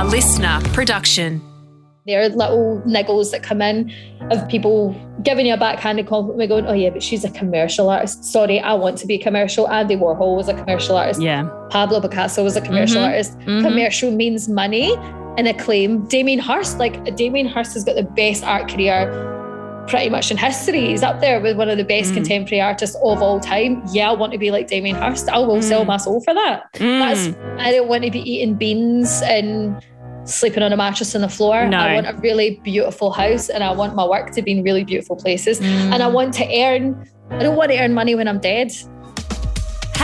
a listener production. There are little niggles that come in of people giving you a backhanded compliment, going, "Oh yeah, but she's a commercial artist." Sorry, I want to be commercial. Andy Warhol was a commercial artist. Yeah. Pablo Picasso was a commercial Mhm. artist. Mhm. Commercial means money and acclaim. Damien Hirst, like Damien Hirst, has got the best art career pretty much in history. He's up there with one of the best Mm. contemporary artists of all time. Yeah, I want to be like Damien Hirst. I will sell Mm. my soul for that. That's Mm. I don't want to be eating beans and sleeping on a mattress on the floor. No. I want a really beautiful house and I want my work to be in really beautiful places. Mm. And I want to earn, I don't want to earn money when I'm dead.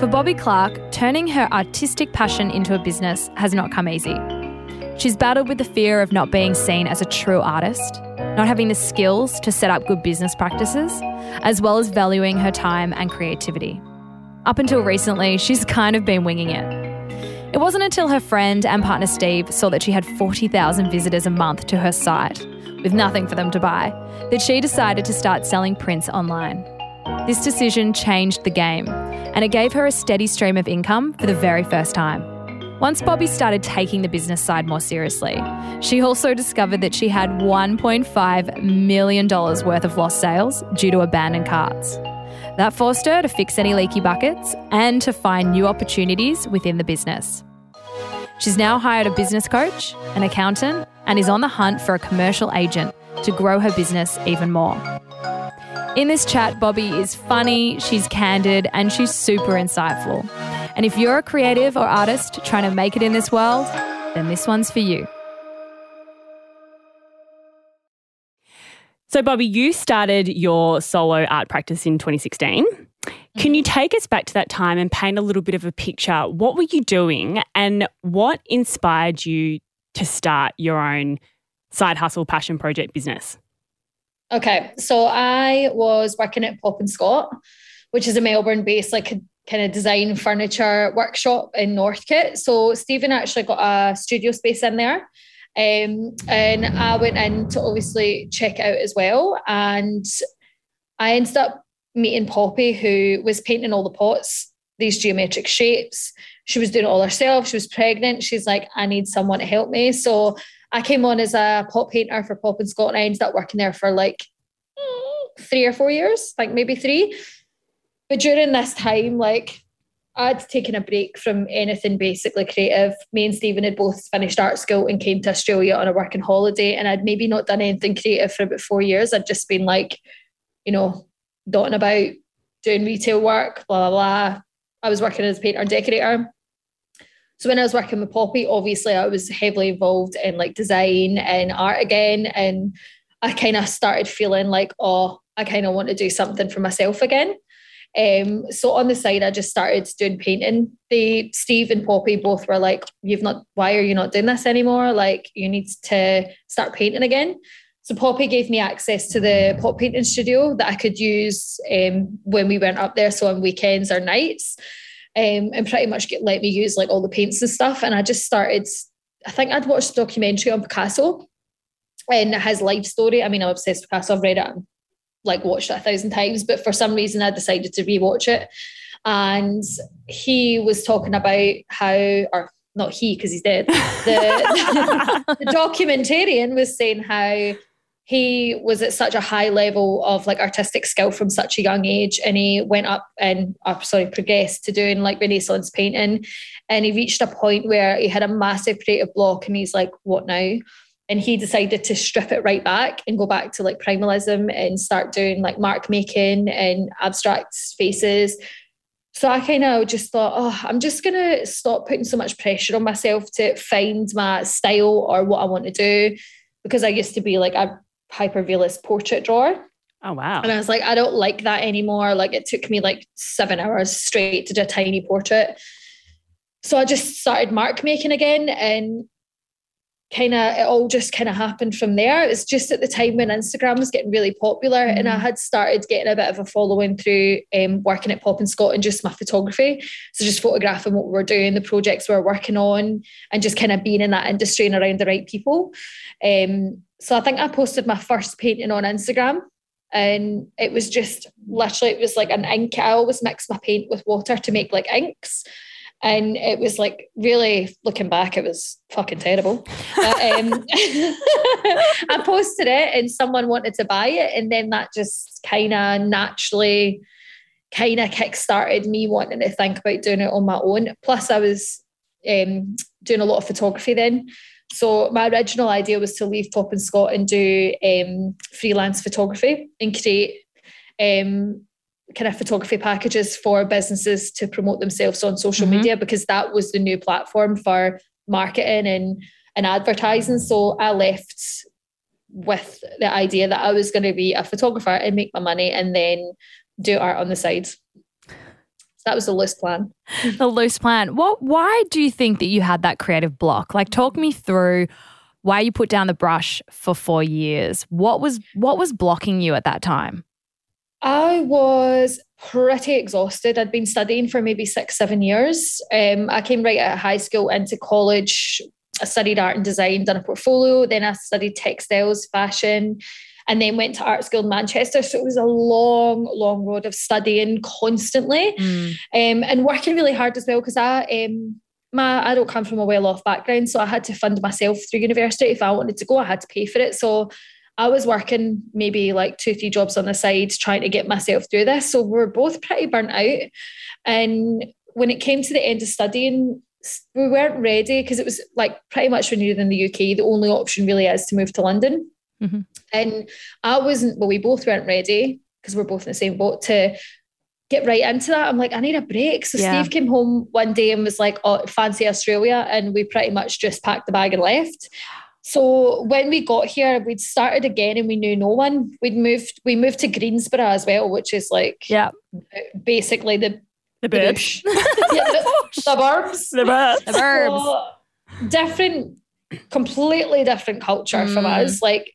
For Bobby Clark, turning her artistic passion into a business has not come easy. She's battled with the fear of not being seen as a true artist, not having the skills to set up good business practices, as well as valuing her time and creativity. Up until recently, she's kind of been winging it. It wasn't until her friend and partner Steve saw that she had 40,000 visitors a month to her site, with nothing for them to buy, that she decided to start selling prints online. This decision changed the game, and it gave her a steady stream of income for the very first time. Once Bobby started taking the business side more seriously, she also discovered that she had $1.5 million worth of lost sales due to abandoned carts. That forced her to fix any leaky buckets and to find new opportunities within the business. She's now hired a business coach, an accountant, and is on the hunt for a commercial agent to grow her business even more. In this chat, Bobby is funny, she's candid, and she's super insightful. And if you're a creative or artist trying to make it in this world, then this one's for you. So, Bobby, you started your solo art practice in 2016. Can you mm-hmm. take us back to that time and paint a little bit of a picture? What were you doing and what inspired you to start your own side hustle passion project business? Okay, so I was working at Pop and Scott, which is a Melbourne-based like kind of design furniture workshop in Northcote. So Stephen actually got a studio space in there. Um, and I went in to obviously check out as well. And I ended up meeting Poppy, who was painting all the pots, these geometric shapes. She was doing it all herself. She was pregnant. She's like, I need someone to help me. So I came on as a pop painter for Pop and Scott, and I ended up working there for like three or four years, like maybe three. But during this time, like I'd taken a break from anything basically creative. Me and Stephen had both finished art school and came to Australia on a working holiday, and I'd maybe not done anything creative for about four years. I'd just been like, you know, dotting about, doing retail work, blah blah blah. I was working as a painter and decorator. So when I was working with Poppy, obviously I was heavily involved in like design and art again. And I kind of started feeling like, oh, I kind of want to do something for myself again. Um, so on the side, I just started doing painting. They, Steve and Poppy both were like, "You've not. Why are you not doing this anymore? Like, you need to start painting again." So Poppy gave me access to the pop painting studio that I could use um, when we went up there, so on weekends or nights um, and pretty much get let me use like all the paints and stuff. And I just started. I think I'd watched a documentary on Picasso and his life story. I mean, I'm obsessed with Picasso. I've read it, and, like watched it a thousand times, but for some reason I decided to rewatch it. And he was talking about how, or not he because he's dead. The, the documentarian was saying how he was at such a high level of like artistic skill from such a young age and he went up and uh, sorry progressed to doing like renaissance painting and he reached a point where he had a massive creative block and he's like what now and he decided to strip it right back and go back to like primalism and start doing like mark making and abstract spaces so I kind of just thought, oh, I'm just going to stop putting so much pressure on myself to find my style or what I want to do. Because I used to be like a hyper portrait drawer. Oh, wow. And I was like, I don't like that anymore. Like it took me like seven hours straight to do a tiny portrait. so I just started mark making again and kind of it all just kind of happened from there. It was just at the time when Instagram was getting really popular, mm-hmm. and I mm. had started getting a bit of a following through um, working at Pop and Scott and just my photography. So just photographing what we were doing, the projects we were working on, and just kind of being in that industry and around the right people. Um, so I think I posted my first painting on Instagram. And it was just literally, it was like an ink. I always mix my paint with water to make like inks and it was like really looking back it was fucking terrible. But, um, i posted it and someone wanted to buy it. And then that just kind of naturally kind of kick-started me wanting to think about doing it on my own. Plus i was um, doing a lot of photography then. So my original idea was to leave Pop and Scott and do um, freelance photography and create um, kind of photography packages for businesses to promote themselves on social mm-hmm. media because that was the new platform for marketing and and advertising. So I left with the idea that I was going to be a photographer and make my money and then do art on the side. So that was the loose plan. The loose plan. What why do you think that you had that creative block? Like talk me through why you put down the brush for 4 years. What was what was blocking you at that time? I was pretty exhausted. I'd been studying for maybe six, seven years. Um, I came right out of high school into college. I studied art and design, done a portfolio. Then I studied textiles, fashion, and then went to art school in Manchester. So it was a long, long road of studying constantly mm. um, and working really hard as well because I. Um, my I don't come from a well-off background, so I had to fund myself through university. If I wanted to go, I had to pay for it. So I was working maybe like two, three jobs on the side trying to get myself through this. So we are both pretty burnt out. And when it came to the end of studying, we weren't ready because it was like pretty much renewed in the UK. The only option really is to move to London. Mm-hmm. And I wasn't, well, we both weren't ready because we're both in the same boat to get right into that. I'm like, I need a break. So yeah. Steve came home one day and was like, oh, fancy Australia. And we pretty much just packed the bag and left. So when we got here, we'd started again and we knew no one. We'd moved, we moved to Greensborough as well, which is like yeah, basically the the bush. yeah, the, the burbs. The burbs. The burbs. So, different, completely different culture mm. from us. Like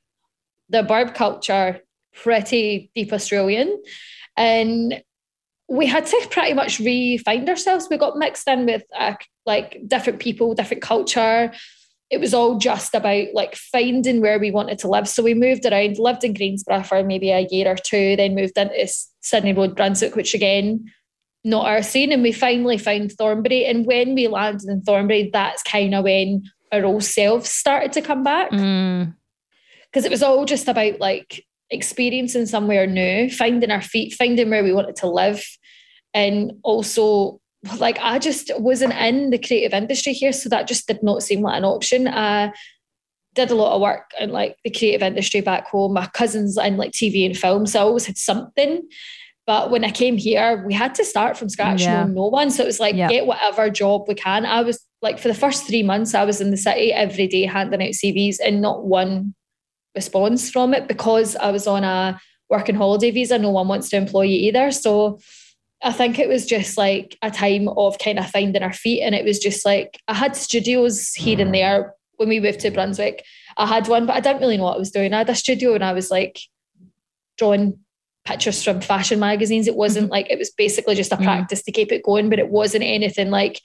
the burb culture, pretty deep Australian. And we had to pretty much re-find ourselves. We got mixed in with uh, like different people, different culture it was all just about like finding where we wanted to live. So we moved around, lived in Greensborough for maybe a year or two, then moved into Sydney Road, Brunswick, which again, not our scene. And we finally found Thornbury. And when we landed in Thornbury, that's kind of when our old selves started to come back. Because mm. it was all just about like experiencing somewhere new, finding our feet, finding where we wanted to live. And also like I just wasn't in the creative industry here, so that just did not seem like an option. I did a lot of work in like the creative industry back home. My cousins in like TV and film, so I always had something. But when I came here, we had to start from scratch, yeah. no, no one. So it was like yeah. get whatever job we can. I was like for the first three months, I was in the city every day handing out CVs, and not one response from it because I was on a working holiday visa. No one wants to employ you either. So I think it was just like a time of kind of finding our feet. And it was just like I had studios here and there when we moved to Brunswick. I had one, but I didn't really know what I was doing. I had a studio and I was like drawing pictures from fashion magazines. It wasn't mm-hmm. like it was basically just a mm-hmm. practice mm. to keep it going, but it wasn't anything like,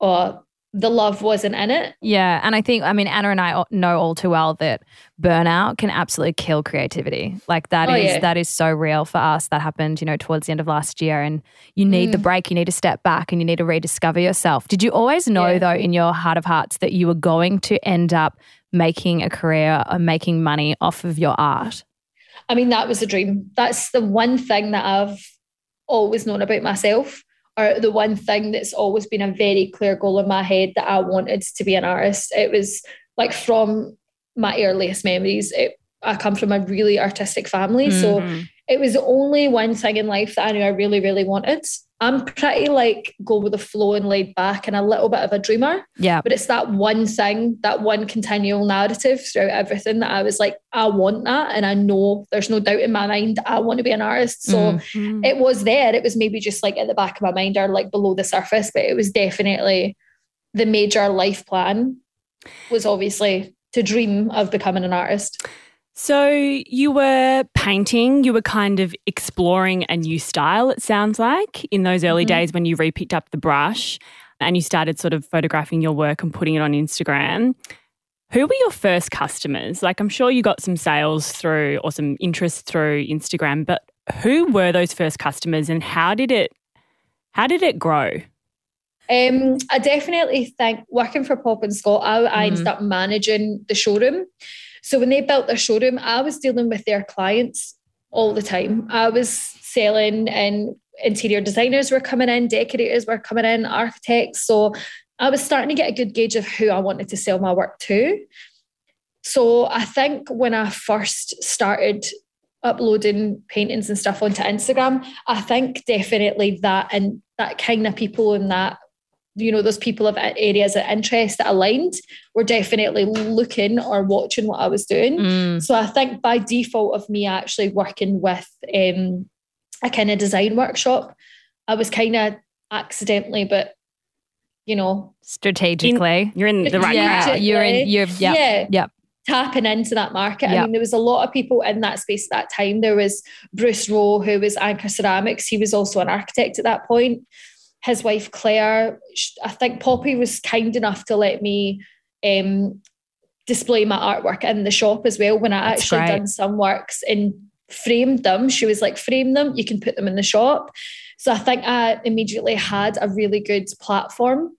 oh, the love wasn't in it. Yeah. And I think, I mean, Anna and I know all too well that burnout can absolutely kill creativity. Like that oh, is yeah. that is so real for us. That happened, you know, towards the end of last year. And you need mm. the break, you need to step back and you need to rediscover yourself. Did you always know, yeah. though, in your heart of hearts, that you were going to end up making a career or making money off of your art? I mean, that was a dream. That's the one thing that I've always known about myself or the one thing that's always been a very clear goal in my head that I wanted to be an artist. It was like from my earliest memories. It, I come from a really artistic family. Mm-hmm. So it was the only one thing in life that I knew I really, really wanted. I'm pretty like go with the flow and laid back and a little bit of a dreamer. Yeah. But it's that one thing, that one continual narrative throughout everything that I was like, I want that. And I know there's no doubt in my mind, I want to be an artist. So mm-hmm. it was there. It was maybe just like at the back of my mind or like below the surface, but it was definitely the major life plan was obviously to dream of becoming an artist. So you were painting, you were kind of exploring a new style, it sounds like, in those early mm-hmm. days when you re picked up the brush and you started sort of photographing your work and putting it on Instagram. Who were your first customers? Like, I'm sure you got some sales through or some interest through Instagram, but who were those first customers and how did it how did it grow? Um, I definitely think working for Pop and Scott, I, I ended mm-hmm. up managing the showroom. So when they built their showroom, I was dealing with their clients all the time. I was selling and interior designers were coming in, decorators were coming in, architects. So I was starting to get a good gauge of who I wanted to sell my work to. So I think when I first started uploading paintings and stuff onto Instagram, I think definitely that and that kind of people and that you know those people of areas of interest that aligned were definitely looking or watching what I was doing. Mm. So I think by default of me actually working with um, a kind of design workshop, I was kind of accidentally, but you know, strategically, in, you're in the right yeah, You're in. You're yeah, yeah. yeah tapping into that market. Yep. I mean, there was a lot of people in that space at that time. There was Bruce Rowe, who was Anchor Ceramics. He was also an architect at that point his wife Claire. I think Poppy was kind enough to let me um, display my artwork in the shop as well. When I That's actually great. done some works and framed them, she was like, "Frame them. You can put them in the shop." So I think I immediately had a really good platform.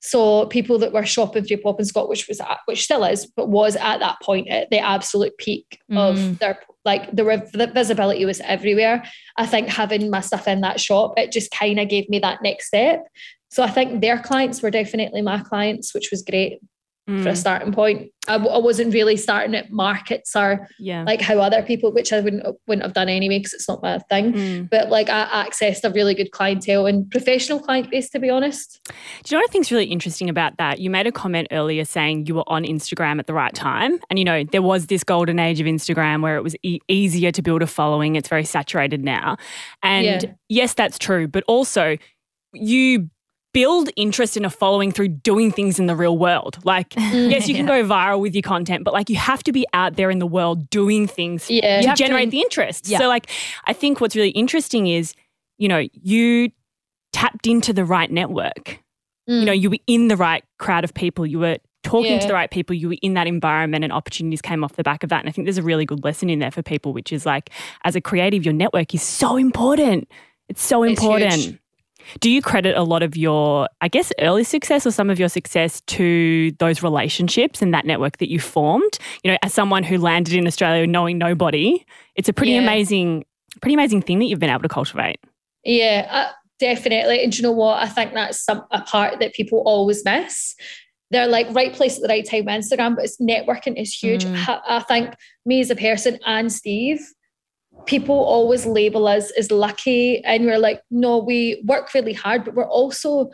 So people that were shopping through Pop and Scott, which was at, which still is, but was at that point at the absolute peak mm. of their like the, the visibility was everywhere. I think having my stuff in that shop, it just kind of gave me that next step. So I think their clients were definitely my clients, which was great mm. for a mm. starting point. I, I, wasn't really starting at markets or yeah. like how other people, which I wouldn't wouldn't have done anyway because it's not my thing. Mm. But like I accessed a really good clientele and professional client base, to be honest. Do you know what I think's really interesting about that? You made a comment earlier saying you were on Instagram at the right time, and you know there was this golden age of Instagram where it was e- easier to build a following. It's very saturated now, and yeah. yes, that's true. But also you build interest in a following through doing things in the real world. Like, yes, you can go viral with your content, but like you have to be out there in the world doing things yeah. to generate to, the interest. Yeah. So, like, I think what's really interesting is, you know, you tapped into the right network. Mm. You know, you were in the right crowd of people. You were talking yeah. to the right people. You were in that environment and opportunities came off the back of that. And I think there's a really good lesson in there for people, which is like, as a creative, your network is so important. It's so important. Do you credit a lot of your, I guess, early success or some of your success to those relationships and that network that you formed? You know, as someone who landed in Australia knowing nobody, it's a pretty yeah. amazing, pretty amazing thing that you've been able to cultivate. Yeah, uh, definitely. And you know what? I think that's some, a part that people always miss they're like right place at the right time on Instagram, but it's networking is huge. Mm. I think me as a person and Steve, people always label us as lucky and we're like no we work really hard but we're also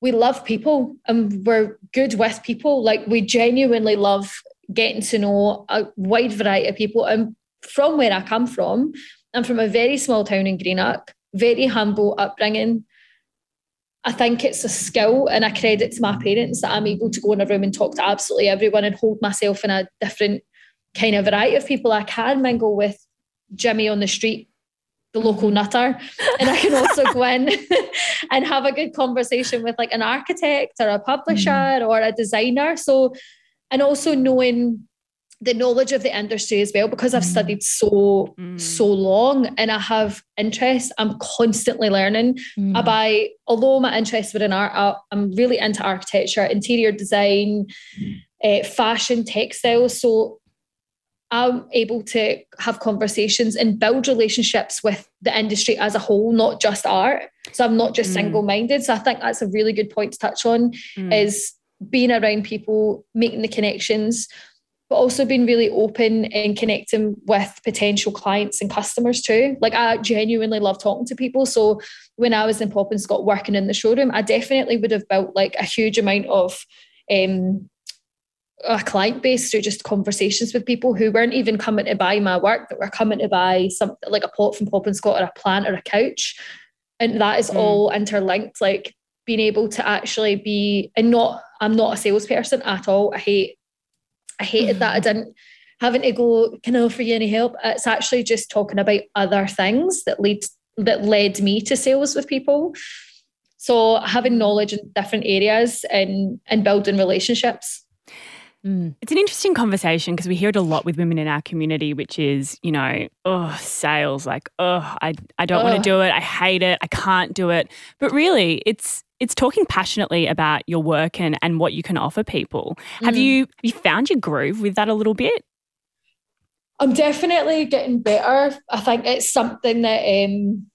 we love people and we're good with people like we genuinely love getting to know a wide variety of people and from where i come from i'm from a very small town in greenock very humble upbringing I think it's a skill and a credit to my parents that I'm able to go in a room and talk to absolutely everyone and hold myself in a different kind of variety of people. I can mingle with Jimmy on the street, the local nutter. And I can also go in and have a good conversation with like an architect or a publisher mm. or a designer. So, and also knowing the knowledge of the industry as well, because I've mm. studied so, mm. so long and I have interest, I'm constantly learning. Mm. About, although my interests were in art, I'm really into architecture, interior design, uh, fashion, textiles. So I'm able to have conversations and build relationships with the industry as a whole, not just art. So I'm not just mm. single minded. So I think that's a really good point to touch on mm. is being around people, making the connections, but also being really open and connecting with potential clients and customers too. Like I genuinely love talking to people. So when I was in Pop and Scott working in the showroom, I definitely would have built like a huge amount of um, a client base through just conversations with people who weren't even coming to buy my work, that were coming to buy something like a pot from Pop and Scott or a plant or a couch. And that is mm. all interlinked. Like being able to actually be and not I'm not a salesperson at all. I hate I hated mm-hmm. that I didn't having to go, can I offer you any help? It's actually just talking about other things that lead that led me to sales with people. So having knowledge in different areas and and building relationships. Mm. It's an interesting conversation because we hear it a lot with women in our community, which is, you know, oh, sales, like, oh, I, I don't want to do it. I hate it. I can't do it. But really, it's it's talking passionately about your work and, and what you can offer people. Mm. Have you have you found your groove with that a little bit? I'm definitely getting better. I think it's something that um,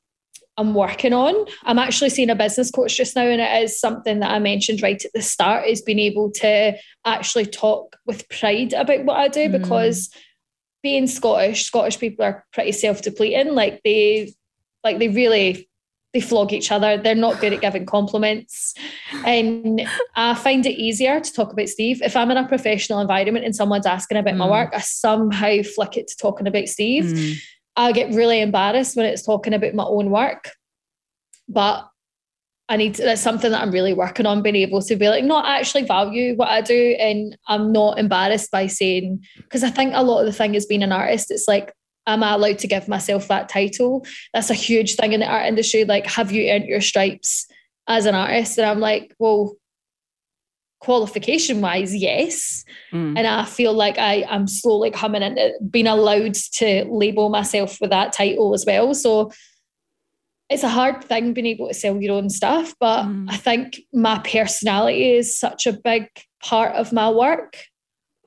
I'm working on. I'm actually seeing a business coach just now, and it is something that I mentioned right at the start is being able to actually talk with pride about what I do mm. because being Scottish, Scottish people are pretty self-depleting. Like they like they really they flog each other. They're not good at giving compliments. And I find it easier to talk about Steve. If I'm in a professional environment and someone's asking about mm. my work, I somehow flick it to talking about Steve. Mm. I get really embarrassed when it's talking about my own work. But I need to, that's something that I'm really working on being able to be like, not actually value what I do. And I'm not embarrassed by saying, because I think a lot of the thing is being an artist, it's like, am I allowed to give myself that title? That's a huge thing in the art industry. Like, have you earned your stripes as an artist? And I'm like, well, qualification wise, yes. Mm. And I feel like I am slowly coming into being allowed to label myself with that title as well. So it's a hard thing being able to sell your own stuff, but mm. I think my personality is such a big part of my work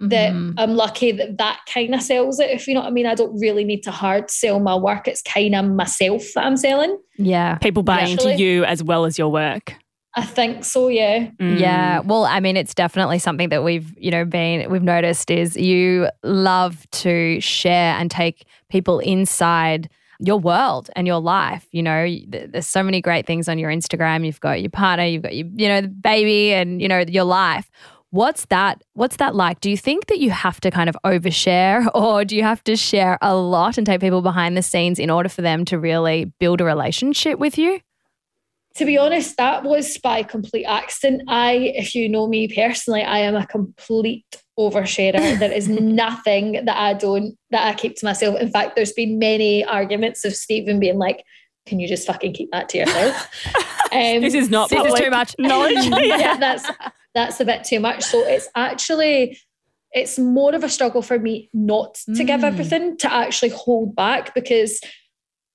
that mm-hmm. I'm lucky that that kind of sells it. If you know what I mean, I don't really need to hard sell my work. It's kind of myself that I'm selling. Yeah. People buying into you as well as your work. I think so, yeah. Mm. Yeah. Well, I mean, it's definitely something that we've, you know, been, we've noticed is you love to share and take people inside your world and your life. You know, there's so many great things on your Instagram. You've got your partner, you've got your, you know, the baby and, you know, your life. What's that what's that like? Do you think that you have to kind of overshare or do you have to share a lot and take people behind the scenes in order for them to really build a relationship with you? To be honest, that was by complete accident. I, if you know me personally, I am a complete oversharer. there is nothing that I don't that I keep to myself. In fact, there's been many arguments of Stephen being like, "Can you just fucking keep that to yourself?" Um, this is not this is too much knowledge. yeah, that's that's a bit too much. So it's actually it's more of a struggle for me not to mm. give everything to actually hold back because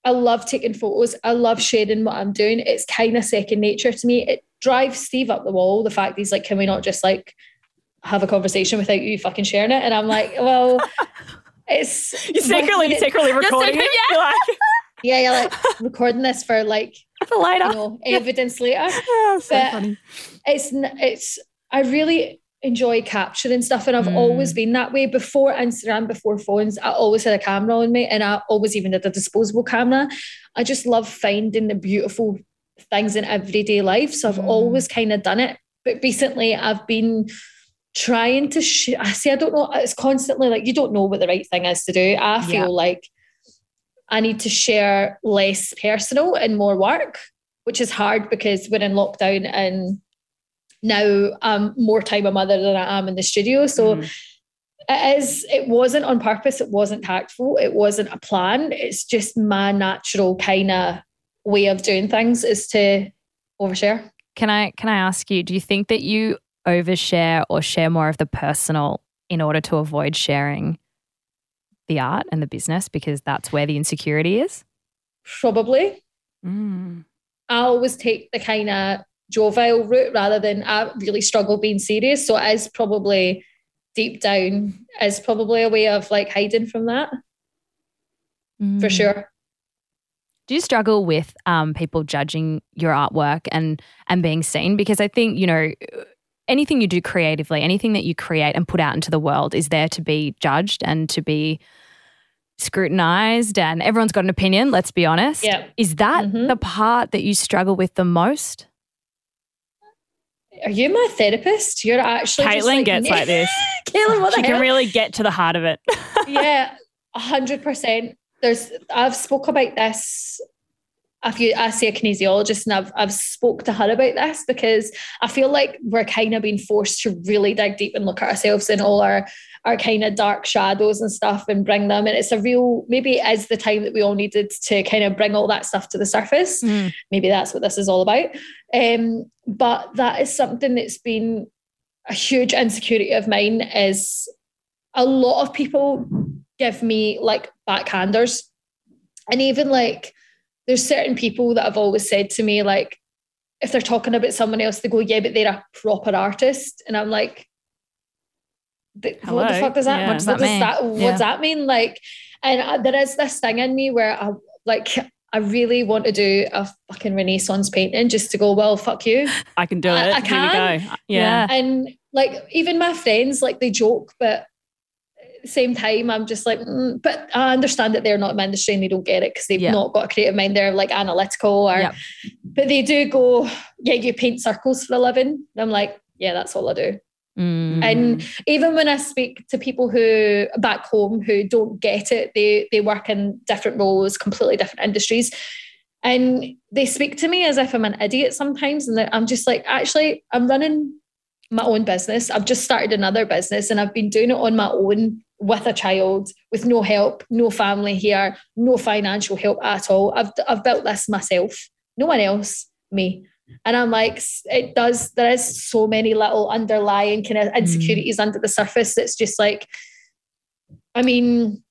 I love taking photos. I love sharing what I'm doing. It's kind of second nature to me. It drives Steve up the wall. The fact he's like, can we not just like have a conversation without you fucking sharing it? And I'm like, well, it's you secretly, secretly recording it. Yeah. like, yeah, you're like recording this for like for later, you know, evidence later. Oh, so but funny. It's it's. I really enjoy capturing stuff and I've mm. always been that way before Instagram before phones I always had a camera on me and I always even had a disposable camera I just love finding the beautiful things in everyday life so I've mm. always kind of done it but recently I've been trying to sh- I see I don't know it's constantly like you don't know what the right thing is to do I feel yeah. like I need to share less personal and more work which is hard because we're in lockdown and now I'm more time a mother than I am in the studio. So mm. it is, it wasn't on purpose, it wasn't tactful, it wasn't a plan. It's just my natural kind of way of doing things is to overshare. Can I can I ask you, do you think that you overshare or share more of the personal in order to avoid sharing the art and the business because that's where the insecurity is? Probably. Mm. I always take the kind of jovial route rather than I really struggle being serious. So it is probably deep down is probably a way of like hiding from that mm. for sure. Do you struggle with um, people judging your artwork and and being seen? Because I think you know anything you do creatively, anything that you create and put out into the world is there to be judged and to be scrutinized and everyone's got an opinion, let's be honest. Yeah. Is that mm-hmm. the part that you struggle with the most? Are you my therapist? You're actually Caitlin like, gets like this. Caitlin, what she can really get to the heart of it. yeah, hundred percent. There's I've spoke about this if you I see a kinesiologist and I've I've spoke to her about this because I feel like we're kind of being forced to really dig deep and look at ourselves and all our our kind of dark shadows and stuff and bring them. And it's a real maybe it is the time that we all needed to kind of bring all that stuff to the surface. Mm. Maybe that's what this is all about. Um, but that is something that's been a huge insecurity of mine is a lot of people give me like backhanders. And even like there's certain people that have always said to me, like, if they're talking about someone else, they go, Yeah, but they're a proper artist. And I'm like, What the fuck does that, yeah, what, does that, mean? That, what yeah. does that mean? Like, and there is this thing in me where I like I really want to do a fucking Renaissance painting just to go, well, fuck you. I can do it. I, I can. Yeah. yeah. And like even my friends, like they joke, but same time, I'm just like, mm, but I understand that they're not in the industry and they don't get it because they've not got a creative mind. They're like analytical or, yep. but they do go, yeah, you paint circles for a living. And I'm like, yeah, that's all I do. Mm. And even when I speak to people who back home who don't get it, they they work in different roles, completely different industries. And they speak to me as if I'm an idiot sometimes. And I'm just like, actually, I'm running my own business. I've just started another business and I've been doing it on my own with a child, with no help, no family here, no financial help at all. I've, I've built this myself, no one else, me. And I'm like, it does, there is so many little underlying kind of mm. insecurities mm. under the surface that's just like, I mean,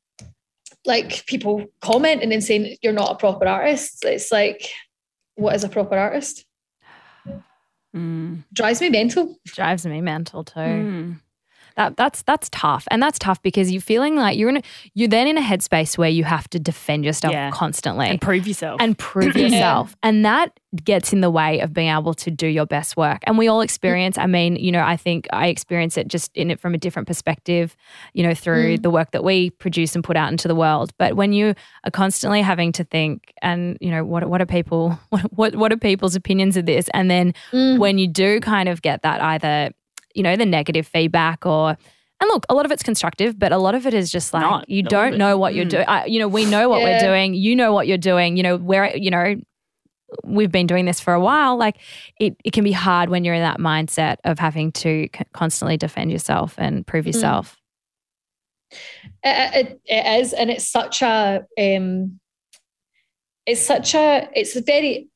like people commenting and saying you're not a proper artist. It's like, what is a proper artist? Mm. Drives me mental. Drives me mental too. Mm. That that's that's tough, and that's tough because you're feeling like you're in a, you're then in a headspace where you have to defend yourself yeah. constantly and prove yourself and prove yourself, and that gets in the way of being able to do your best work. And we all experience. I mean, you know, I think I experience it just in it from a different perspective, you know, through mm. the work that we produce and put out into the world. But when you are constantly having to think, and you know, what what are people what what, what are people's opinions of this, and then mm. when you do kind of get that either you know, the negative feedback or and look, a lot of it's constructive, but a lot of it is just like Not, you don't know what you're mm. doing. you know, we know what yeah. we're doing. You know what you're doing. You know, where you know we've been doing this for a while. Like it, it can be hard when you're in that mindset of having to constantly defend yourself and prove mm. yourself. Mm. It, it, it is, and it's such a, um, it's such a, it's a very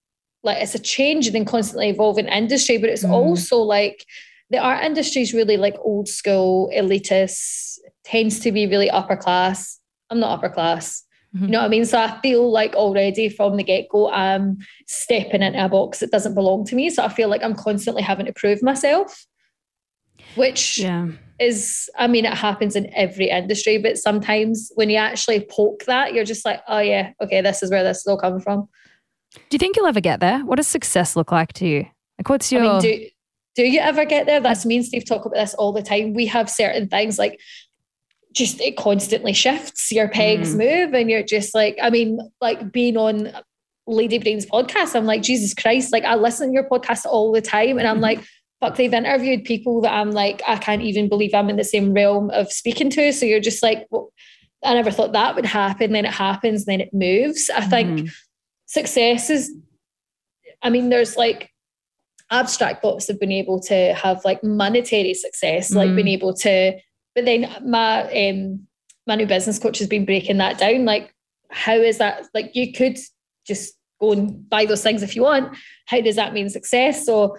like it's a changing and constantly evolving industry, but it's mm. also like the art industry is really like old school, elitist, tends to be really upper class. I'm not upper class. Mm-hmm. You know what I mean? So I feel like already from the get go, I'm stepping into a box that doesn't belong to me. So I feel like I'm constantly having to prove myself, which yeah. is, I mean, it happens in every industry, but sometimes when you actually poke that, you're just like, oh, yeah, okay, this is where this is all coming from. Do you think you'll ever get there? What does success look like to you? Like, what's your. I mean, do, do you ever get there? That's me and Steve talk about this all the time. We have certain things like just it constantly shifts, your pegs mm. move, and you're just like, I mean, like being on Lady Brains podcast, I'm like, Jesus Christ, like I listen to your podcast all the time, and I'm like, fuck, they've interviewed people that I'm like, I can't even believe I'm in the same realm of speaking to. So you're just like, well, I never thought that would happen. Then it happens, then it moves. I think mm. success is, I mean, there's like abstract thoughts have been able to have like monetary success, mm. like being able to, but then my um my new business coach has been breaking that down. Like, how is that like you could just go and buy those things if you want. How does that mean success? So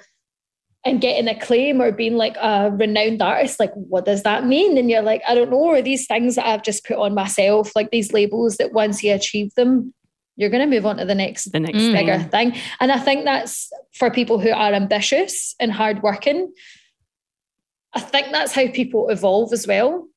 and getting acclaim or being like a renowned artist, like what does that mean? And you're like, I don't know, are these things that I've just put on myself, like these labels that once you achieve them, you're going to move on to the next the next bigger thing. thing. And I think that's for people who are ambitious and hardworking. I think that's how people evolve as well.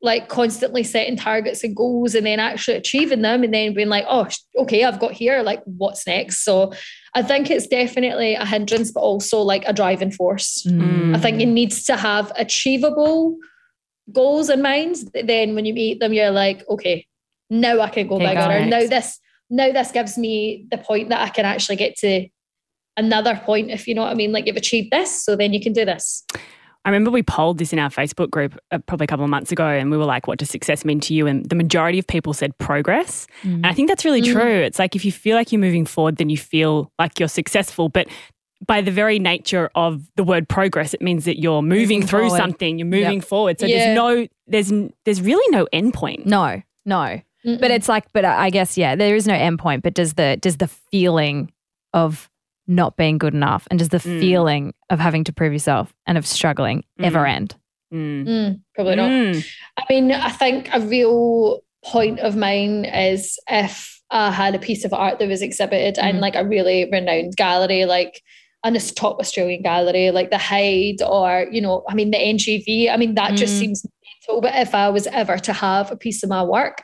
Like constantly setting targets and goals and then actually achieving them and then being like, oh, okay, I've got here. Like, what's next? So I think it's definitely a hindrance, but also like a driving force. Mm. I think it needs to have achievable goals in mind. Then when you meet them, you're like, okay, now I can go bigger. Now this now this gives me the point that I can actually get to another point, if you know what I mean. Like you've achieved this, so then you can do this. I remember we polled this in our Facebook group uh, probably a couple of months ago, and we were like, "What does success mean to you?" And the majority of people said progress, mm. and I think that's really mm. true. It's like if you feel like you're moving forward, then you feel like you're successful. But by the very nature of the word progress, it means that you're moving, moving through forward. something. You're moving yep. forward. So yeah. there's no, there's, there's really no end point. No, no. Mm-mm. But it's like, but I guess yeah, there is no end point. But does the does the feeling of not being good enough and does the mm. feeling of having to prove yourself and of struggling mm. ever end? Mm. mm probably not. Mm. I mean, I think a real point of mine is if I had a piece of art that was exhibited in mm. like a really renowned gallery, like and this top Australian gallery, like the Heide or, you know, I mean, the NGV. I mean, that mm. just seems mental. But if I was ever to have a piece of my work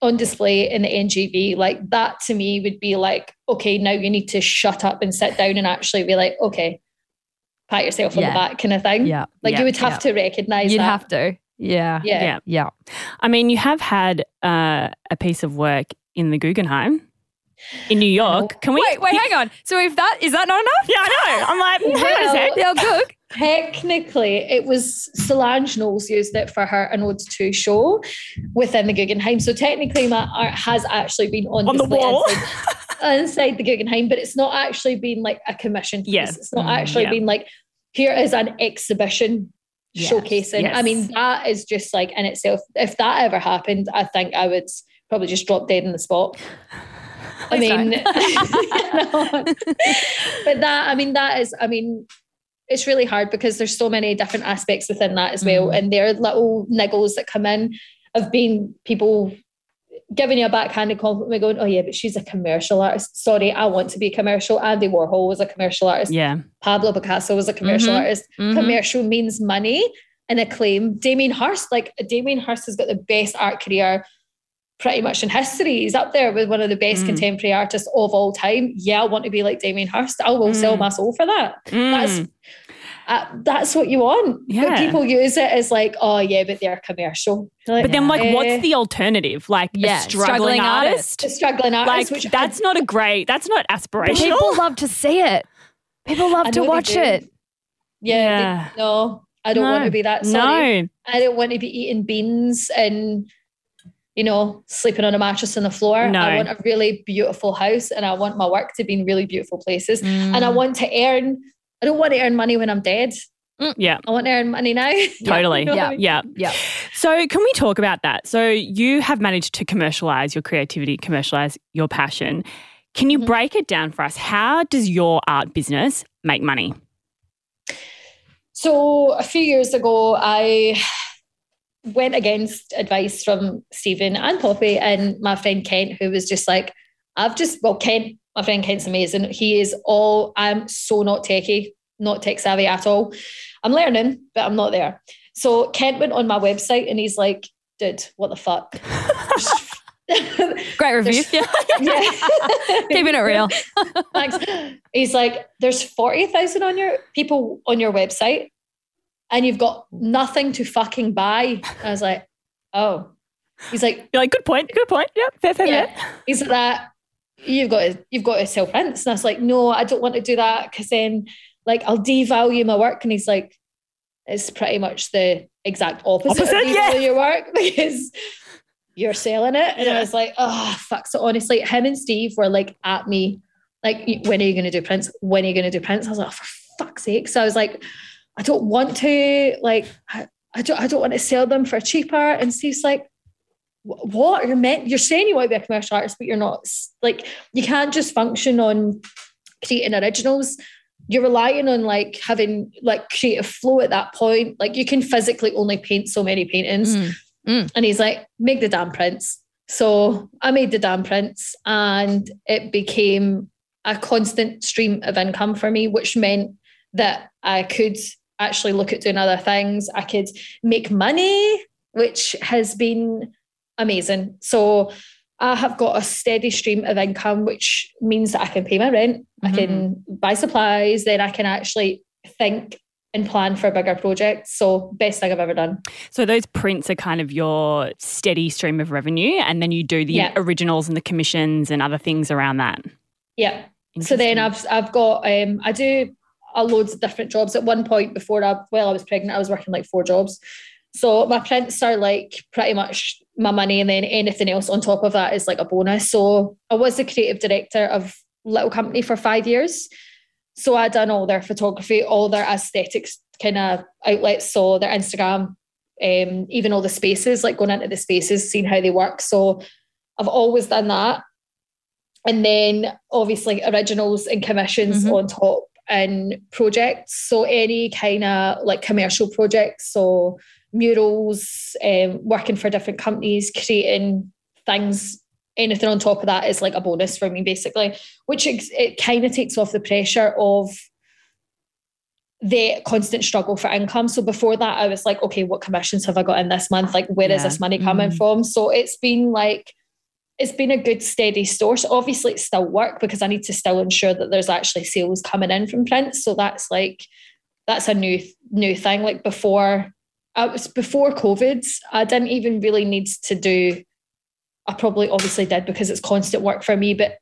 on display in the NGV, like that to me would be like, okay, now you need to shut up and sit down and actually be like, okay, pat yourself on yeah. the back kind of thing. Yeah. Like yeah. you would have yeah. to recognize You'd that. have to. Yeah. Yeah. Yeah. Yeah. I mean, you have had uh, a piece of work in the Guggenheim in New York. Can we wait? Wait, hang on. So if that is that not enough? Yeah, I know. I'm like, well, hang on a sec. Yeah, good. Technically, it was Solange Knowles used it for her An Ode to show within the Guggenheim. So technically, my art has actually been on, on the wall inside, inside, the Guggenheim, but it's not actually been like a commission. Yes, it's not mm, actually yeah. been like here is an exhibition yes. showcasing. Yes. I mean, that is just like in itself. If that ever happened, I think I would probably just drop dead in the spot. I mean, but that, I mean, that is, I mean, it's really hard because there's so many different aspects within that as well. Mm. And there are little niggles that come in of being people giving you a backhanded compliment going, oh yeah, but she's a commercial artist. Sorry, I want to be commercial. Andy Warhol was a commercial artist. Yeah. Pablo Picasso was a commercial mm-hmm. artist. Mm-hmm. Commercial means money and acclaim. Damien Hirst, like Damien Hirst has got the best art career pretty much in history. He's up there with one of the best mm. contemporary artists of all time. Yeah, I want to be like Damien Hirst. I will mm. sell my soul for that. Mm. That's uh, that's what you want. Yeah. But people use it as like, oh yeah, but they're commercial. Like, but then, like, eh. what's the alternative? Like yeah, a struggling, struggling artist, a struggling artist. Like, that's I, not a great. That's not aspirational. People love to see it. People love to watch it. Yeah. yeah. They, no, I don't no. want to be that. Sorry. No, I don't want to be eating beans and you know, sleeping on a mattress on the floor. No. I want a really beautiful house and I want my work to be in really beautiful places. Mm. And I want to earn, I don't want to earn money when I'm dead. Mm, yeah. I want to earn money now. Totally. you know yeah. I mean? Yeah. Yeah. So, can we talk about that? So, you have managed to commercialize your creativity, commercialize your passion. Can you mm-hmm. break it down for us? How does your art business make money? So, a few years ago, I went against advice from Stephen and Poppy and my friend Kent, who was just like, I've just, well, Kent, my friend Kent's amazing. He is all, I'm so not techie, not tech savvy at all. I'm learning, but I'm not there. So Kent went on my website and he's like, dude, what the fuck? Great review. Yeah. yeah. Keeping it real. Thanks. He's like, there's 40,000 on your people on your website and you've got nothing to fucking buy. I was like, oh. He's like, You're like, good point, good point. Yeah, fair, fair, yeah. fair. He's like that. You've got to, you've got to sell prints. And I was like, no, I don't want to do that because then like I'll devalue my work. And he's like, it's pretty much the exact opposite, opposite of yeah. your work because you're selling it. And yeah. I was like, oh fuck. So honestly, him and Steve were like at me, like, when are you going to do prints? When are you going to do prints? I was like, oh, for fuck's sake. So I was like, I don't want to like I, I don't I don't want to sell them for cheaper. And Steve's like, what you're meant you're saying you want to be a commercial artist, but you're not like you can't just function on creating originals. You're relying on like having like creative flow at that point. Like you can physically only paint so many paintings. Mm. Mm. And he's like, make the damn prints. So I made the damn prints and it became a constant stream of income for me, which meant that I could actually look at doing other things. I could make money, which has been amazing. So I have got a steady stream of income, which means that I can pay my rent, mm-hmm. I can mm-hmm. buy supplies, then I can actually think and plan for a bigger projects. So best thing I've ever done. So those prints are kind of your steady stream of revenue and then you do the yeah. originals and the commissions and other things around that. Yeah. So then I've I've got um I do a loads of different jobs. At one point before I well, I was pregnant, I was working like four jobs. So my prints are like pretty much my money, and then anything else on top of that is like a bonus. So I was the creative director of Little Company for five years. So I'd done all their photography, all their aesthetics kind of outlets, so their Instagram, um, even all the spaces, like going into the spaces, seeing how they work. So I've always done that. And then obviously originals and commissions mm-hmm. on top and projects. So any kind of like commercial projects. or murals, um, working for different companies, creating things. Anything on top of that is like a bonus for me, basically, which it, it kind of takes off the pressure of the constant struggle for income. So before that, I was like, okay, what commissions have I got in this month? Like, where yeah. is this money coming mm. from? So it's been like, it's been a good steady source. Obviously, it's still work because I need to still ensure that there's actually sales coming in from print. So that's like, that's a new new thing. Like before, I was before COVID, I didn't even really need to do. I probably obviously did because it's constant work for me, but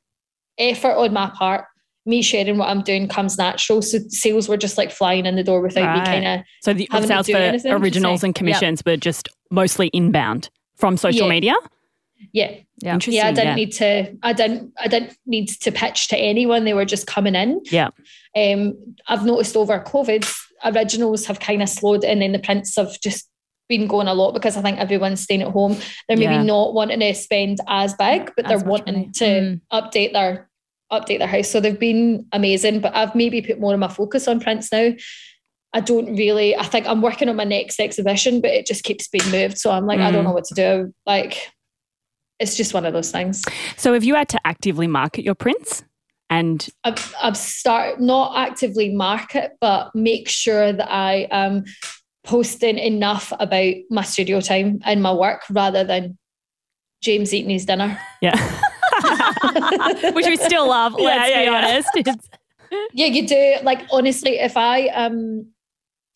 effort on my part, me sharing what I'm doing comes natural. So sales were just like flying in the door without right. me kind of. So the sales for anything, originals and commissions yep. were just mostly inbound from social yeah. media. Yeah. Yeah. yeah, I didn't yeah. need to I didn't I didn't need to pitch to anyone. They were just coming in. Yeah. Um I've noticed over COVID originals have kind of slowed and then the prints have just been going a lot because I think everyone's staying at home. They're maybe yeah. not wanting to spend as big, but as they're wanting money. to mm. update their update their house. So they've been amazing. But I've maybe put more of my focus on prints now. I don't really I think I'm working on my next exhibition, but it just keeps being moved. So I'm like, mm. I don't mm. know what to do. Like it's just one of those things. So have you had to actively market your prints? And I've, I've start not actively market, but make sure that I am posting enough about my studio time and my work rather than James eating his dinner. Yeah. Which we still love, let's yeah, yeah, be honest. yeah, you do. Like honestly, if I um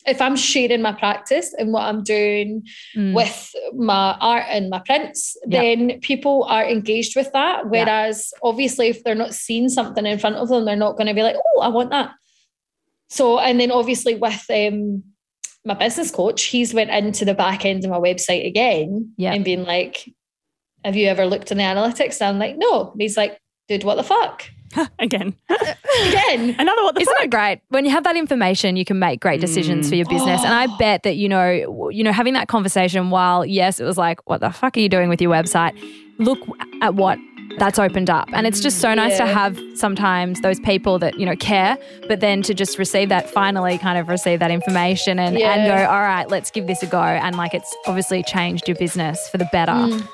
if I'm sharing my practice and what I'm doing mm. with my art and my prints, then people are engaged with that. Whereas obviously, if they're not seeing something in front of them, they're not going to be like, oh, I want that. So, and then obviously with um, my business coach, he's went into the back end of my website again and been like, have you ever looked in the analytics? And I'm like, no. And he's like, dude, what the fuck? Again. Again. Another what the Isn't fuck? it great? When you have that information, you can make great decisions mm. for your business. Oh. And I oh. bet that, you know, you know, having that conversation while, yes, it was like, what the fuck are you doing with your website? Look at what that's opened up. And it's just so nice yeah. to have sometimes those people that, you know, care, but then to just receive that, finally kind of receive that information and, yeah. and go, all right, let's give this a go. And like it's obviously changed your business for the better. Mm.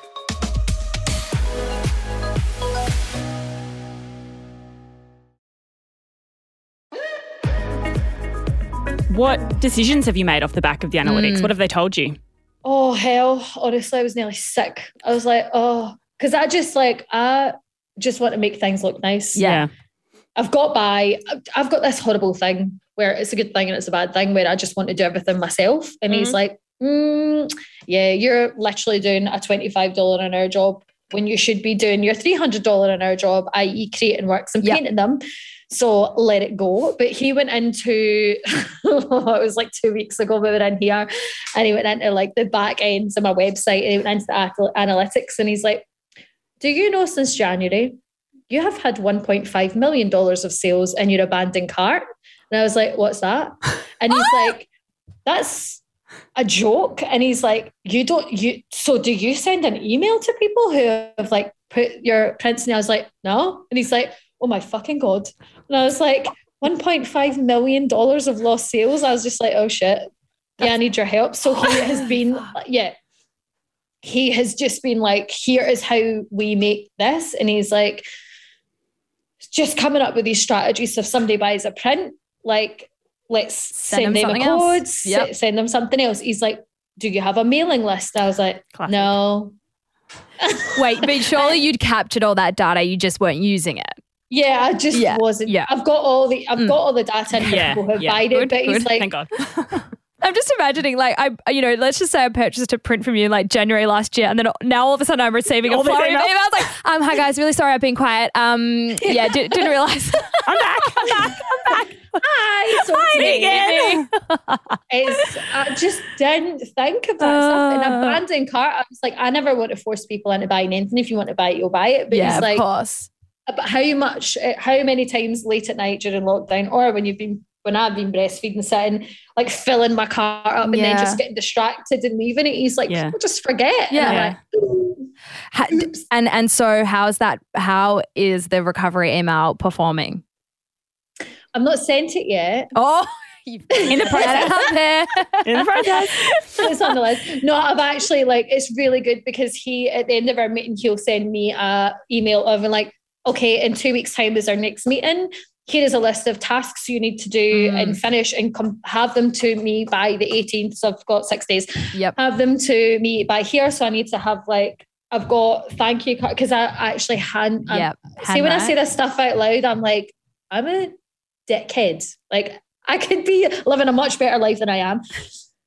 What decisions have you made off the back of the analytics? Mm. What have they told you? Oh, hell. Honestly, I was nearly sick. I was like, oh, because I just like, I just want to make things look nice. Yeah. I've got by, I've got this horrible thing where it's a good thing and it's a bad thing where I just want to do everything myself. And mm he's like, mm, yeah, you're literally doing a $25 an hour job when you should be doing your $300 an hour job, i.e., creating works and painting them. So let it go. But he went into, oh, it was like two weeks ago, we were in here, and he went into like the back ends of my website and he went into the analytics and he's like, Do you know since January, you have had $1.5 million of sales in your abandoned cart? And I was like, What's that? And he's like, That's a joke. And he's like, You don't, you, so do you send an email to people who have like put your prints? And I was like, No. And he's like, Oh my fucking God. And I was like, $1.5 million of lost sales. I was just like, oh shit. Yeah, I need your help. So he has been, yeah, he has just been like, here is how we make this. And he's like, just coming up with these strategies. So if somebody buys a print, like, let's send, send them, them a code, yep. send them something else. He's like, do you have a mailing list? I was like, Classic. no. Wait, but surely you'd captured all that data, you just weren't using it. Yeah, I just yeah. wasn't. Yeah. I've got all the I've mm. got all the data and yeah. people who have yeah. buyed it, but good. he's like Thank God. I'm just imagining, like, I, you know, let's just say I purchased a print from you in like January last year, and then now all of a sudden I'm receiving All a flurry of emails. emails like, um, hi guys, really sorry I've been quiet. Um, yeah, di- didn't realize. I'm back. I'm back. I'm back. Hi, so Hi today again. is I just didn't think of that stuff. In Uh. abandoned cart, I was like, I never want to force people into buying anything. If you want to buy it, you'll buy it. But yeah, it's of course. But how much, uh, how many times late at night during lockdown, or when you've been, when I've been breastfeeding, sitting like filling my car up and then just getting distracted and leaving it. He's like, Yeah. people just forget. And I'm Yeah. like, "Ooh, Ha- oops." and and so how's that? How is the recovery email performing? I'm not sent it yet. Oh, In the process. out there. In the process. it's on the list. No, I've actually like it's really good because he at the end of our meeting he'll send me a email of and like, okay, in two weeks' time is our next meeting. Here is a list of tasks you need to do Mm. and finish and come have them to me by the 18th. So I've got six days. Yep. Have them to me by here. So I need to have like I've got thank you card because I actually hand I'm- Yep. see when I say this stuff out loud, I'm like, I'm a dickhead. Like I could be living a much better life than I am.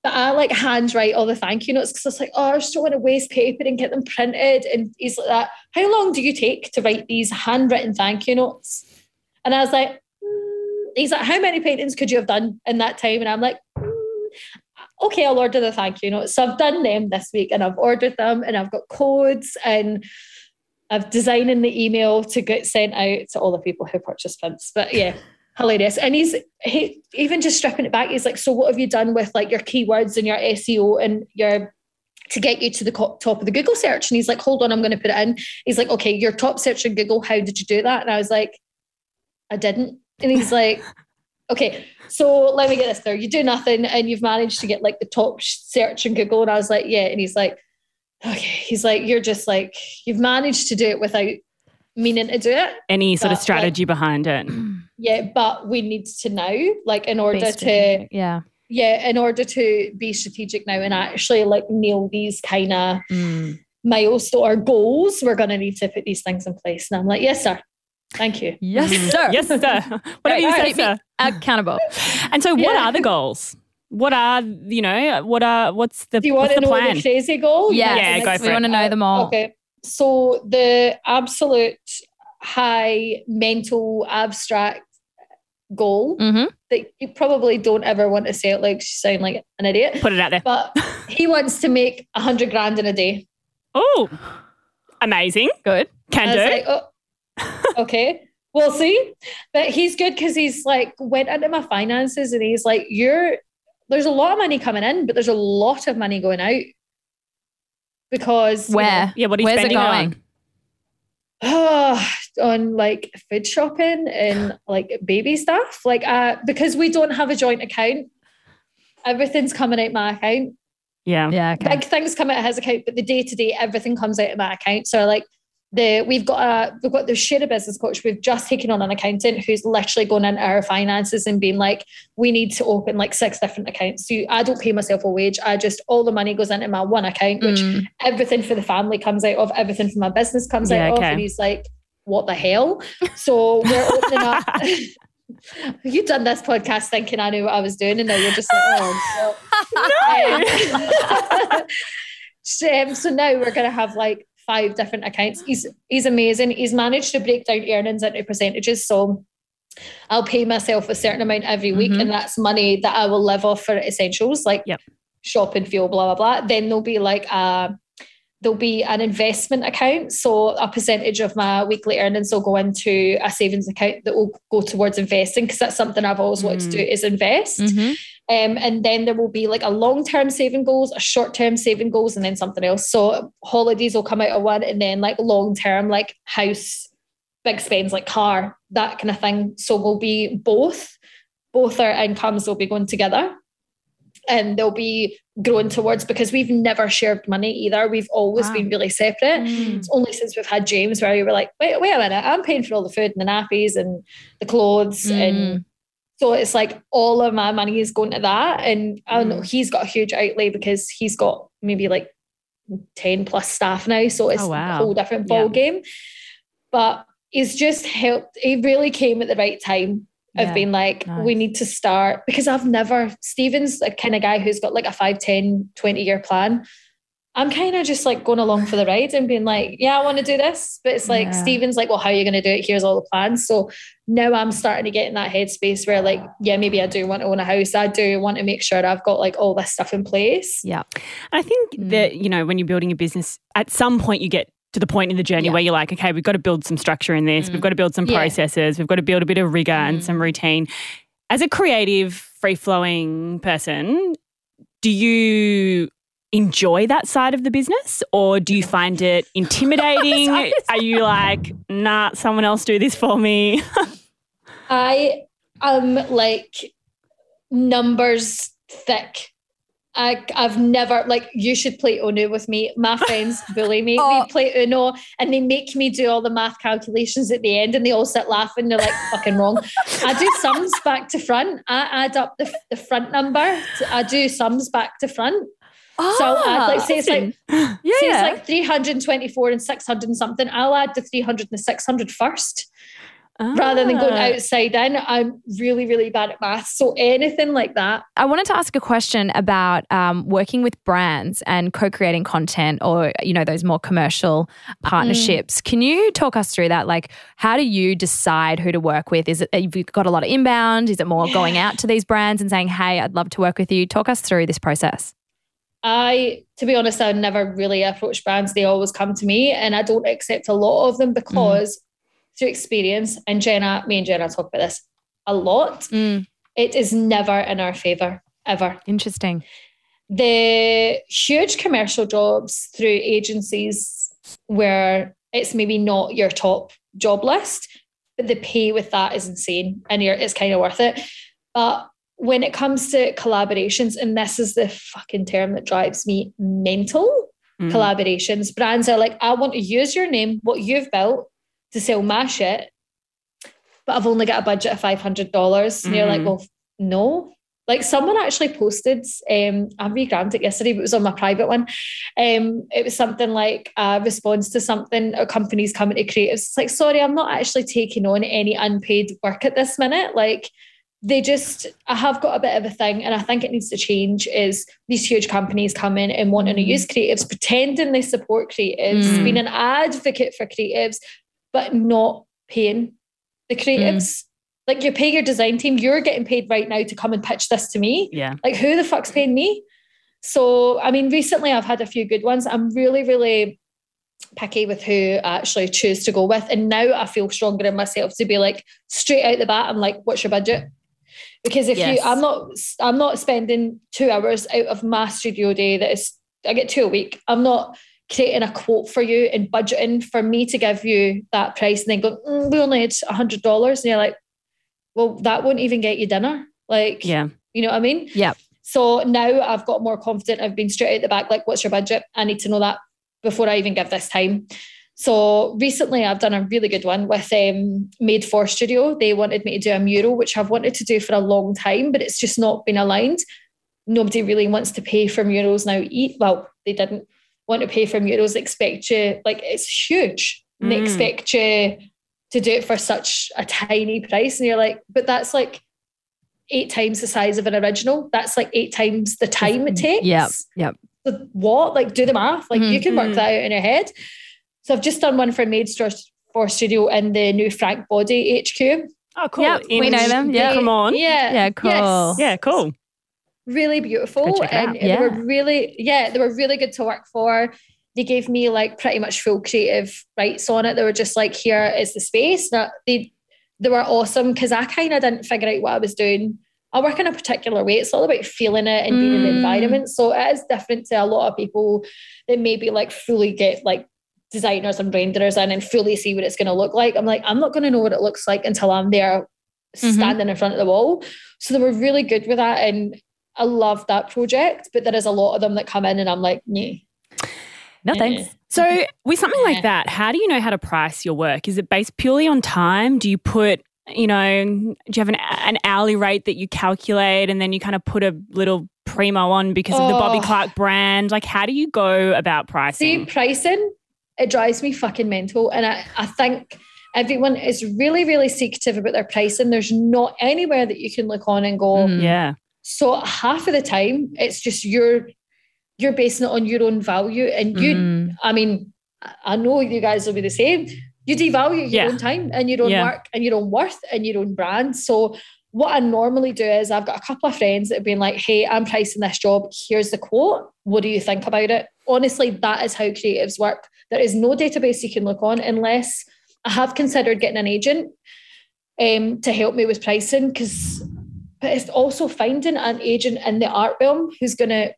But I like handwrite all the thank you notes because it's like, oh, I just don't want to waste paper and get them printed. And he's like that. How long do you take to write these handwritten thank you notes? And I was like, "Mm." he's like, how many paintings could you have done in that time? And I'm like, "Mm, okay, I'll order the thank you notes. So I've done them this week and I've ordered them and I've got codes and I've designing the email to get sent out to all the people who purchased prints. But yeah, hilarious. And he's he even just stripping it back. He's like, so what have you done with like your keywords and your SEO and your to get you to the top of the Google search? And he's like, hold on, I'm going to put it in. He's like, okay, your top search in Google. How did you do that? And I was like, I didn't. And he's like, okay, so let me get this there. You do nothing and you've managed to get like the top search in Google. And I was like, yeah. And he's like, okay. He's like, you're just like, you've managed to do it without meaning to do it. Any sort of But, like- strategy behind it. Yeah, but we need to now, like, in order to, yeah. yeah, in order to be strategic now and actually like nail these kind of Mm. milestone or goals, we're going to need to put these things in place. And I'm like, yes, sir. Thank you. Yes, sir. Yes, sir. Whatever you Right, say, sir. accountable. And so, what Yeah. are the goals? What are you know? What are what's the Do you what's want to the know plan? the crazy goal? Yes. Yeah, the go next for we it. want to know them all. Okay. So the absolute high mental abstract goal Mm-hmm. that you probably don't ever want to say it like you sound like an idiot. Put it out there. But he wants to make a hundred grand in a day. Oh, amazing! Good. Can I do. was like, oh, okay, we'll see. But he's good because he's like went into my finances and he's like, you're there's a lot of money coming in, but there's a lot of money going out because you know, Where? yeah, what are you Where's it spending it on? going? on like food shopping and like baby stuff. Like uh because we don't have a joint account, everything's coming out my account. Yeah. Yeah. Okay. Big things come out of his account, but the day to day everything comes out of my account. So like the we've got a we've got the share a business coach. We've just taken on an accountant who's literally going into our finances and being like, we need to open like six different accounts. So I don't pay myself a wage. I just all the money goes into my one account, which Mm. everything for the family comes out of, everything for my business comes Yeah, out okay. of. And he's like, what the hell? So we're opening up. You've done this podcast thinking I knew what I was doing, and now you're just like, oh, no. Um, so, so now we're going to have like five different accounts. He's he's amazing. He's managed to break down earnings into percentages. So I'll pay myself a certain amount every week, Mhm. and that's money that I will live off for essentials like Yep. shopping, fuel, blah blah blah. Then there'll be like a there'll be an investment account. So a percentage of my weekly earnings will go into a savings account that will go towards investing because that's something I've always wanted to do is invest. Mhm. Um, and then there will be like a long-term saving goals, a short-term saving goals, and then something else. So holidays will come out of one, and then like long-term, like house, big spends, like car, that kind of thing. So we'll be both, both our incomes will be going together, and they'll be growing towards because we've never shared money either. We've always Wow. been really separate. Mm. It's only since we've had James where we were like, wait, wait a minute, I'm paying for all the food and the nappies and the clothes Mm. and so it's like all of my money is going to that. And I don't know, Mm. he's got a huge outlay because he's got maybe like 10 plus staff now. So it's Oh, wow. a whole different ball Yeah. game. But he's just helped. He really came at the right time of Yeah, being like, nice. we need to start because I've never, Stephen's the kind of guy who's got like a 5, 10, 20 year plan. I'm kind of just like going along for the ride and being like, yeah, I want to do this. But it's like, Yeah. Stephen's like, well, how are you going to do it? Here's all the plans. So now I'm starting to get in that headspace where like, yeah, maybe I do want to own a house. I do want to make sure I've got like all this stuff in place. Yeah. I think Mm. that, you know, when you're building a business, at some point you get to the point in the journey Yeah. where you're like, okay, we've got to build some structure in this. We've mm. got to build some Yeah. processes. We've got to build a bit of rigor and mm. some routine. As a creative, free flowing person, do you enjoy that side of the business or do you find it intimidating? Are you like, nah, someone else do this for me? I am like numbers thick. I, I've never like you should play Uno with me. My friends bully me. Oh. We play Uno and they make me do all the math calculations at the end, and they all sit laughing. They're like fucking wrong. I do sums back to front. I add up the, the front number. I do sums back to front. So I'll add ah, like say it's like yeah, say it's like 324 and 600 and something. I'll add the 300 and the 600 first rather than going Ah. outside in. I'm really, really bad at math. So anything like that, I wanted to ask a question about um, working with brands and co-creating content, or you know those more commercial partnerships. Can you talk us through that? Like, how do you decide who to work with? Is it have you got a lot of inbound? Is it more going out to these brands and saying, "Hey, I'd love to work with you"? Talk us through this process. I, to be honest, I never really approach brands. They always come to me, and I don't accept a lot of them because through experience, and Jenna, me and Jenna talk about this a lot. It is never in our favor ever. Interesting. the huge commercial jobs through agencies where it's maybe not your top job list, but the pay with that is insane and you're, it's kind of worth it. But when it comes to collaborations, and this is the fucking term that drives me mental Mm. collaborations, brands are like, I want to use your name, what you've built, to sell my shit, but I've only got a budget of $500. And you're like, Mhm. well, no. Like someone actually posted, um, I regrammed it yesterday, but it was on my private one. Um, it was something like a response to something a company's coming to creatives. It's like, sorry, I'm not actually taking on any unpaid work at this minute. Like they just, I have got a bit of a thing, and I think it needs to change. Is these huge companies come in and wanting to use creatives, pretending they support creatives, Mm. being an advocate for creatives, but not paying the creatives. Mm. Like you pay your design team, you're getting paid right now to come and pitch this to me. Yeah. Like who the fuck's paying me? So I mean, recently I've had a few good ones. I'm really, really picky with who I actually choose to go with. And now I feel stronger in myself to be like straight out the bat, I'm like, what's your budget? Because if Yes. you I'm not I'm not spending two hours out of my studio day that is I get two a week. I'm not creating a quote for you and budgeting for me to give you that price and then go, mm, we only had a hundred dollars. And you're like, well, that won't even get you dinner. Like, Yeah. you know what I mean? Yep. So now I've got more confident. I've been straight at the back, like, what's your budget? I need to know that before I even give this time. So recently I've done a really good one with um, Made for Studio. They wanted me to do a mural, which I've wanted to do for a long time, but it's just not been aligned. Nobody really wants to pay for murals now. Eat well, they didn't want to pay for murals. They expect you like it's huge. And They Mm. expect you to do it for such a tiny price, and you're like, but that's like eight times the size of an original. That's like eight times the time it takes. Yep. Yep. So what? Like do the math. Like you can work Mhm. that out in your head. So I've just done one for Made Store for Studio in the new Frank Body HQ. Oh, cool. Yep, we know them. Yeah. Come on. Yeah. Yeah, cool. Yes. Yeah, cool. Really beautiful. And out. they were really, yeah, they were really good to work for. They gave me like pretty much full creative rights on it. They were just like, here is the space. That they they were awesome because I kind of didn't figure out what I was doing. I work in a particular way. It's all about feeling it and being in the Mm. environment. So it is different to a lot of people that maybe like fully get like designers and renderers in and fully see what it's going to look like. I'm like, I'm not going to know what it looks like until I'm there Mhm. standing in front of the wall. So they were really good with that. And I love that project. But there is a lot of them that come in and I'm like, yeah. No thanks. So, with something like that, how do you know how to price your work? Is it based purely on time? Do you put, you know, do you have an, an hourly rate that you calculate and then you kind of put a little primo on because of the Bobby Oh. Clark brand? Like, how do you go about pricing? See, pricing? pricing, it drives me fucking mental. And I, I think everyone is really, really secretive about their pricing. There's not anywhere that you can look on and go, mm. yeah. So half of the time, it's just you're you're basing it on your own value, and you. Mm. I mean, I know you guys will be the same. You devalue your yeah. own time and your own yeah. work and your own worth and your own brand. So what I normally do is I've got a couple of friends that have been like, hey, I'm pricing this job. Here's the quote. What do you think about it? Honestly, that is how creatives work. There is no database you can look on unless I have considered getting an agent um, to help me with pricing because but it's also finding an agent in the art realm who's going to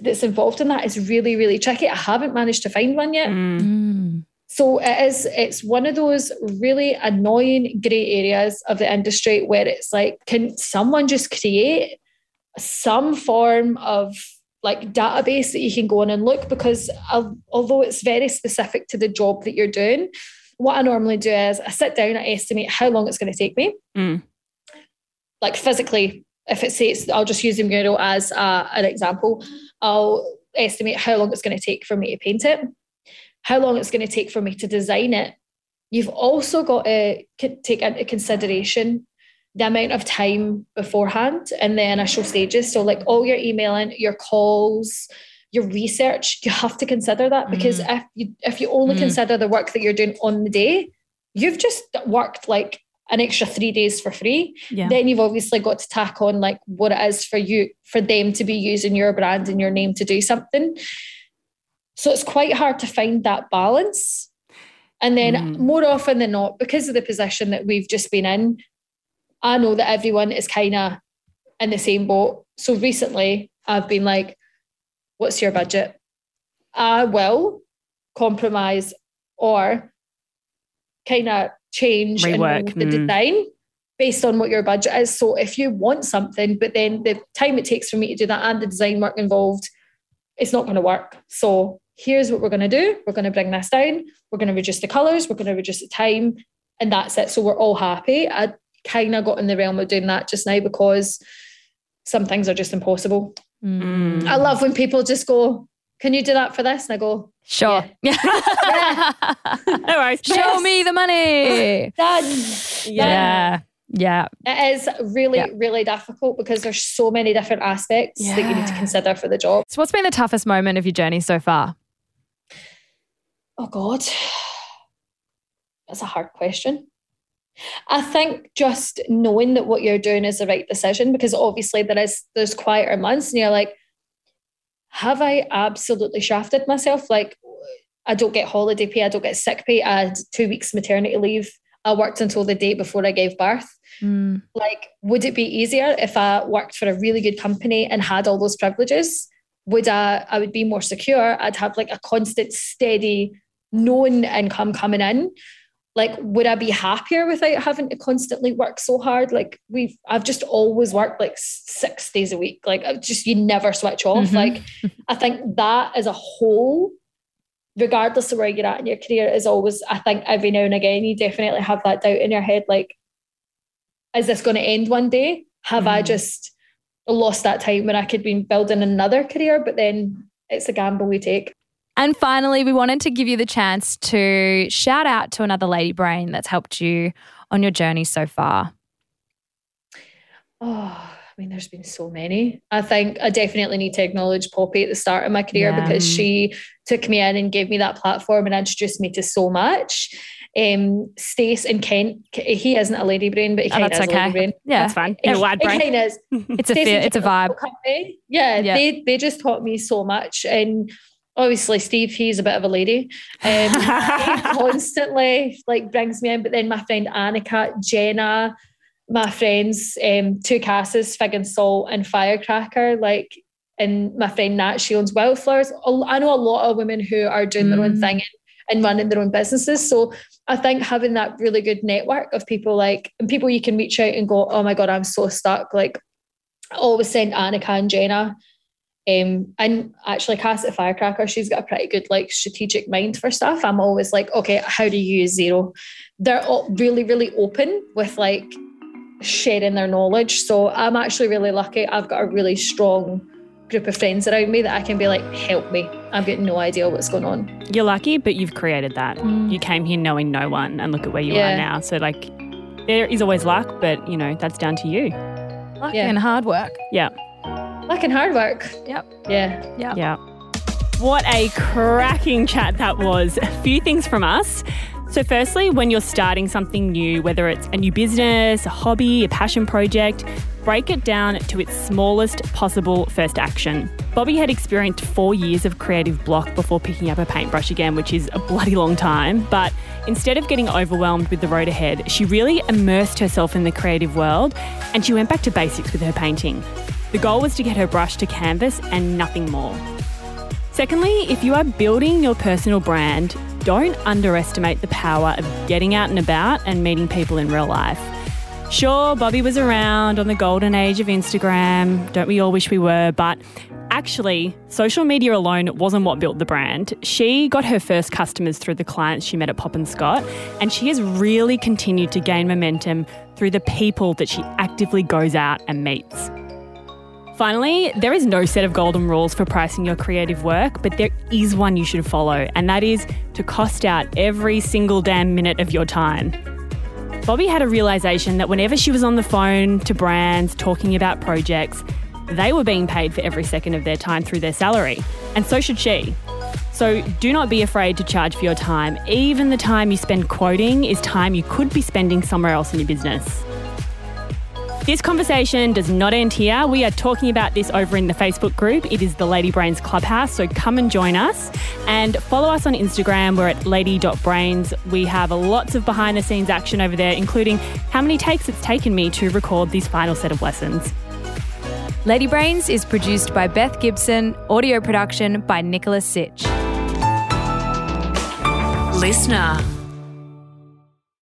that's involved in that is really really tricky. I haven't managed to find one yet. Mm. so it is it's one of those really annoying gray areas of the industry where it's like can someone just create some form of like database that you can go on and look? Because although it's very specific to the job that you're doing what i normally do is i sit down i estimate how long it's going to take me. Mm like physically, if it says, I'll just use the mural as uh, an example, I'll estimate how long it's going to take for me to paint it, how long it's going to take for me to design it. You've also got to take into consideration the amount of time beforehand and the initial stages. So, like all your emailing, your calls, your research, you have to consider that because mm. if you if you only mm. consider the work that you're doing on the day, you've just worked like an extra three days for free. Yeah. Then you've obviously got to tack on like what it is for you, for them to be using your brand and your name to do something. So it's quite hard to find that balance. And then mm. more often than not, because of the position that we've just been in, I know that everyone is kind of in the same boat. So recently I've been like, what's your budget? I will compromise or kind of change Rework. and the mm. design based on what your budget is. So if you want something, but then the time it takes for me to do that and the design work involved, it's not going to work. So here's what we're going to do. We're going to bring this down. We're going to reduce the colors. We're going to reduce the time. And that's it. So we're all happy. I kind of got in the realm of doing that just now because some things are just impossible. Mm. I love when people just go, Can you do that for this? And I go, Sure. Yeah. yeah. no worries. Show yes. me the money. Done. Yeah. Yeah. It is really, yeah. really difficult because there's so many different aspects yeah. that you need to consider for the job. So, what's been the toughest moment of your journey so far? Oh, God. That's a hard question. I think just knowing that what you're doing is the right decision because obviously there is there's quieter months and you're like, have I absolutely shafted myself? Like, I don't get holiday pay, I don't get sick pay, I had two weeks maternity leave. I worked until the day before I gave birth. Mm. Like, would it be easier if I worked for a really good company and had all those privileges? Would I I would be more secure? I'd have like a constant, steady, known income coming in like would i be happier without having to constantly work so hard? Like we've i've just always worked like six days a week. Like just you never switch off. Mm-hmm. like i think that as a whole regardless of where you're at in your career is always i think every now and again you definitely have that doubt in your head like is this going to end one day? Have mm-hmm. i just lost that time when i could be building another career? But then it's a gamble we take and finally, we wanted to give you the chance to shout out to another lady brain that's helped you on your journey so far. Oh, I mean, there's been so many. I think I definitely need to acknowledge Poppy at the start of my career yeah. because she took me in and gave me that platform and introduced me to so much. Um, Stace and Kent, he isn't a lady brain, but he kind of oh, is okay. a lady brain. Yeah, that's fine. Yeah, wide brain. It kind is. it's a feel, it's a vibe. Yeah, yeah, they they just taught me so much and obviously Steve, he's a bit of a lady. Um, he constantly like brings me in. But then my friend Annika, Jenna, my friends, um, two Casses, Fig and Salt, and Firecracker, like, and my friend Nat, she owns Wildflowers. I know a lot of women who are doing mm. their own mm. thing and, and running their own businesses. So I think having that really good network of people like and people you can reach out and go, oh my god, I'm so stuck. Like, I always send Annika and Jenna um, and actually, Cass at Firecracker, she's got a pretty good like strategic mind for stuff. I'm always like, okay, how do you use Xero? They're all really, really open with like sharing their knowledge. So I'm actually really lucky. I've got a really strong group of friends around me that I can be like, help me. I've got no idea what's going on. You're lucky, but you've created that. Mm. You came here knowing no one and look at where you yeah. are now. So, like, there is always luck, but, you know, that's down to you. Luck yeah. and hard work. Yeah. Luck and hard work. Yep. Yeah. Yeah. Yeah. What a cracking chat that was. A few things from us. So, firstly, when you're starting something new, whether it's a new business, a hobby, a passion project, break it down to its smallest possible first action. Bobby had experienced four years of creative block before picking up a paintbrush again, which is a bloody long time. But instead of getting overwhelmed with the road ahead, she really immersed herself in the creative world and she went back to basics with her painting. The goal was to get her brush to canvas and nothing more. Secondly, if you are building your personal brand, don't underestimate the power of getting out and about and meeting people in real life. Sure, Bobby was around on the golden age of Instagram. Don't we all wish we were? But actually, social media alone wasn't what built the brand. She got her first customers through the clients she met at Pop and Scott, and she has really continued to gain momentum through the people that she actively goes out and meets. Finally, there is no set of golden rules for pricing your creative work, but there is one you should follow, and that is to cost out every single damn minute of your time. Bobby had a realization that whenever she was on the phone to brands talking about projects, they were being paid for every second of their time through their salary, and so should she. So do not be afraid to charge for your time. Even the time you spend quoting is time you could be spending somewhere else in your business. This conversation does not end here. We are talking about this over in the Facebook group. It is the Lady Brains Clubhouse, so come and join us. And follow us on Instagram. We're at lady.brains. We have lots of behind the scenes action over there, including how many takes it's taken me to record this final set of lessons. Lady Brains is produced by Beth Gibson, audio production by Nicholas Sitch. Listener.